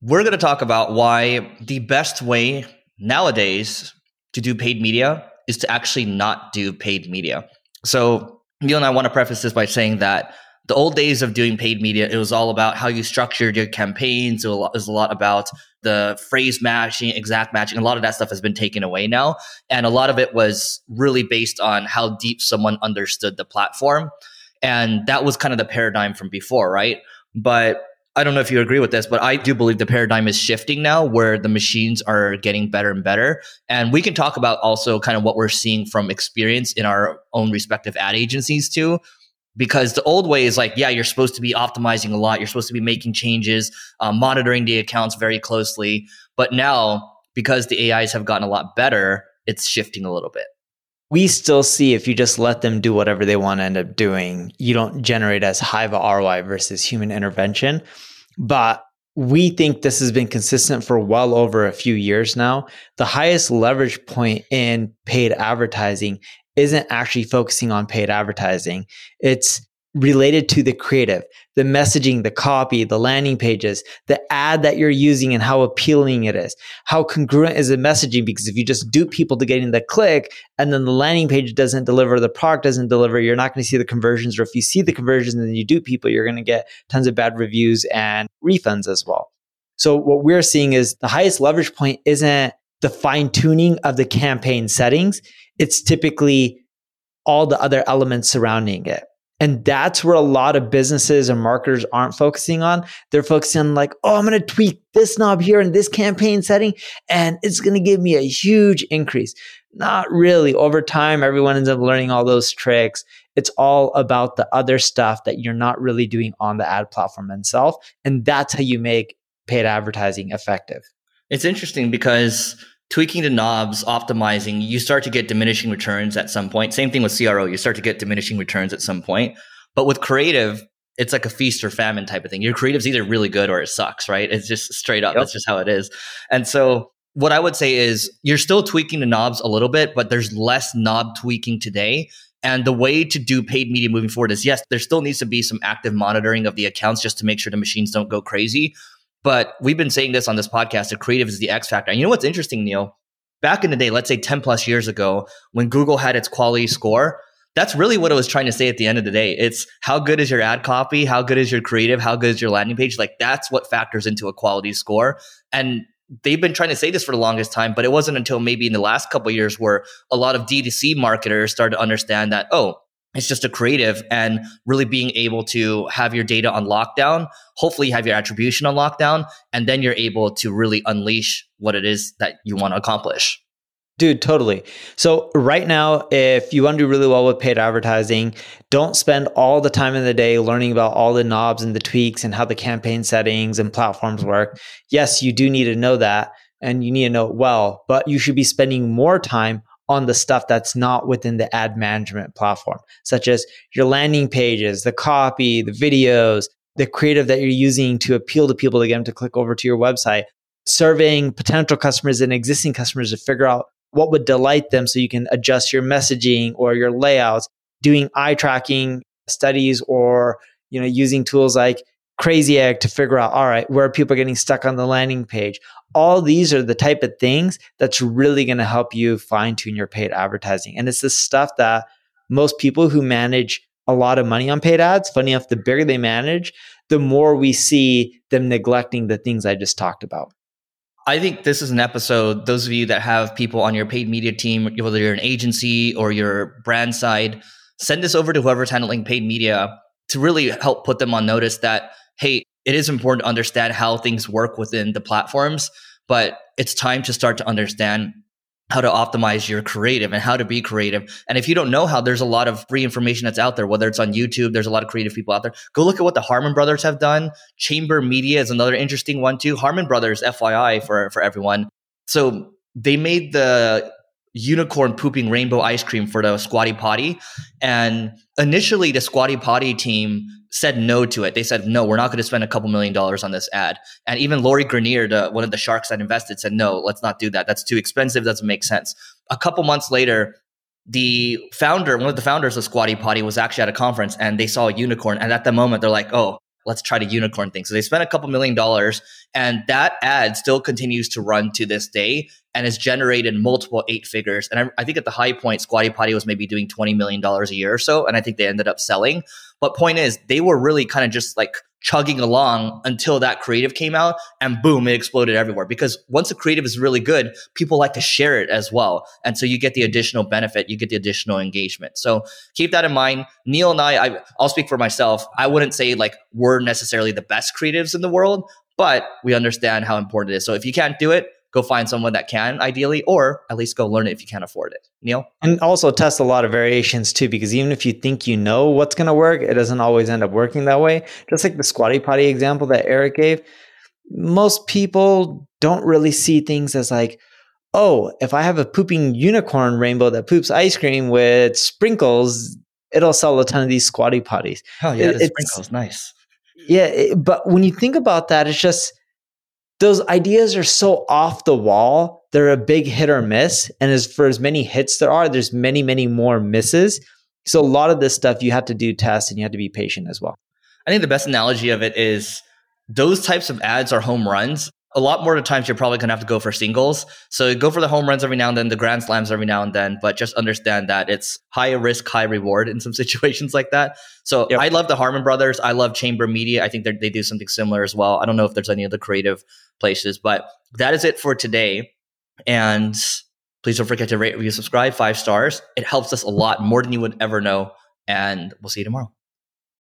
we're going to talk about why the best way nowadays to do paid media is to actually not do paid media. So, Neil and I want to preface this by saying that the old days of doing paid media, it was all about how you structured your campaigns. It was a lot about the phrase matching, exact matching. A lot of that stuff has been taken away now. And a lot of it was really based on how deep someone understood the platform. And that was kind of the paradigm from before, right? But I don't know if you agree with this, but I do believe the paradigm is shifting now where the machines are getting better and better. And we can talk about also kind of what we're seeing from experience in our own respective ad agencies too. Because the old way is like, yeah, you're supposed to be optimizing a lot. You're supposed to be making changes, uh, monitoring the accounts very closely. But now, because the AIs have gotten a lot better, it's shifting a little bit we still see if you just let them do whatever they want to end up doing, you don't generate as high of a ROI versus human intervention. But we think this has been consistent for well over a few years now. The highest leverage point in paid advertising isn't actually focusing on paid advertising. It's related to the creative, the messaging, the copy, the landing pages, the ad that you're using and how appealing it is. How congruent is the messaging? Because if you just dupe people to getting the click and then the landing page doesn't deliver, the product doesn't deliver, you're not going to see the conversions. Or if you see the conversions and then you dupe people, you're going to get tons of bad reviews and refunds as well. So what we're seeing is the highest leverage point isn't the fine tuning of the campaign settings. It's typically all the other elements surrounding it. And that's where a lot of businesses and marketers aren't focusing on. They're focusing on like, oh, I'm going to tweak this knob here in this campaign setting, and it's going to give me a huge increase. Not really. Over time, everyone ends up learning all those tricks. It's all about the other stuff that you're not really doing on the ad platform itself. And that's how you make paid advertising effective. It's interesting because tweaking the knobs, optimizing, you start to get diminishing returns at some point. Same thing with CRO, you start to get diminishing returns at some point. But with creative, it's like a feast or famine type of thing. Your creative's either really good or it sucks, right? It's just straight up. Yep. That's just how it is. And so what I would say is you're still tweaking the knobs a little bit, but there's less knob tweaking today. And the way to do paid media moving forward is yes, there still needs to be some active monitoring of the accounts just to make sure the machines don't go crazy. But we've been saying this on this podcast that creative is the X factor. And you know what's interesting, Neil? Back in the day, let's say 10 plus years ago, when Google had its quality score, that's really what it was trying to say at the end of the day. It's how good is your ad copy? How good is your creative? How good is your landing page? Like that's what factors into a quality score. And they've been trying to say this for the longest time, but it wasn't until maybe in the last couple years where a lot of D2C marketers started to understand that, oh, it's just a creative and really being able to have your data on lockdown hopefully have your attribution on lockdown and then you're able to really unleash what it is that you want to accomplish Dude, totally. So, right now, if you want to do really well with paid advertising, don't spend all the time in the day learning about all the knobs and the tweaks and how the campaign settings and platforms work. Yes, you do need to know that and you need to know it well, but you should be spending more time on the stuff that's not within the ad management platform, such as your landing pages, the copy, the videos, the creative that you're using to appeal to people to get them to click over to your website, surveying potential customers and existing customers to figure out what would delight them so you can adjust your messaging or your layouts, doing eye tracking studies or you know using tools like Crazy Egg to figure out all right, where people are getting stuck on the landing page all these are the type of things that's really going to help you fine tune your paid advertising. And it's the stuff that most people who manage a lot of money on paid ads, funny enough, the bigger they manage, the more we see them neglecting the things I just talked about. I think this is an episode, those of you that have people on your paid media team, whether you're an agency or your brand side, send this over to whoever's handling paid media to really help put them on notice that, hey, it is important to understand how things work within the platforms, but it's time to start to understand how to optimize your creative and how to be creative. And if you don't know how, there's a lot of free information that's out there, whether it's on YouTube, there's a lot of creative people out there. Go look at what the Harmon brothers have done. Chamber Media is another interesting one too. Harmon brothers, FYI for, for everyone. So they made the unicorn pooping rainbow ice cream for the Squatty Potty. And initially, the Squatty Potty team said no to it. They said, no, we're not going to spend a couple million dollars on this ad. And even Lori Greiner, the, one of the sharks that invested, said, no, let's not do that. That's too expensive. Doesn't make sense. A couple months later, the founder, one of the founders of Squatty Potty was actually at a conference and they saw a unicorn. And at the moment, they're like, oh, let's try the unicorn thing. So they spent a couple million dollars and that ad still continues to run to this day and has generated multiple eight figures. And I, I think at the high point, Squatty Potty was maybe doing $20 million a year or so. And I think they ended up selling. But point is, they were really kind of just like chugging along until that creative came out and boom, it exploded everywhere. Because once a creative is really good, people like to share it as well. And so you get the additional benefit, you get the additional engagement. So keep that in mind. Neil and I, I I'll speak for myself. I wouldn't say like we're necessarily the best creatives in the world, but we understand how important it is. So if you can't do it, go find someone that can ideally or at least go learn it if you can't afford it. Neil? And also test a lot of variations too because even if you think you know what's going to work it doesn't always end up working that way. Just like the squatty potty example that eric gave most people don't really see things as like oh if i have a pooping unicorn rainbow that poops ice cream with sprinkles it'll sell a ton of these squatty potties. Oh yeah it, the sprinkles nice. Yeah it, but when you think about that it's just those ideas are so off the wall. They're a big hit or miss. And as for as many hits there are, there's many, many more misses. So a lot of this stuff you have to do tests and you have to be patient as well. I think the best analogy of it is those types of ads are home runs a lot more of the times you're probably going to have to go for singles. So go for the home runs every now and then, the grand slams every now and then, but just understand that it's high risk, high reward in some situations like that. So yep. I love the Harmon brothers. I love Chamber Media. I think they do something similar as well. I don't know if there's any other creative places, but that is it for today. And please don't forget to rate, review, subscribe, five stars. It helps us a lot more than you would ever know. And we'll see you tomorrow.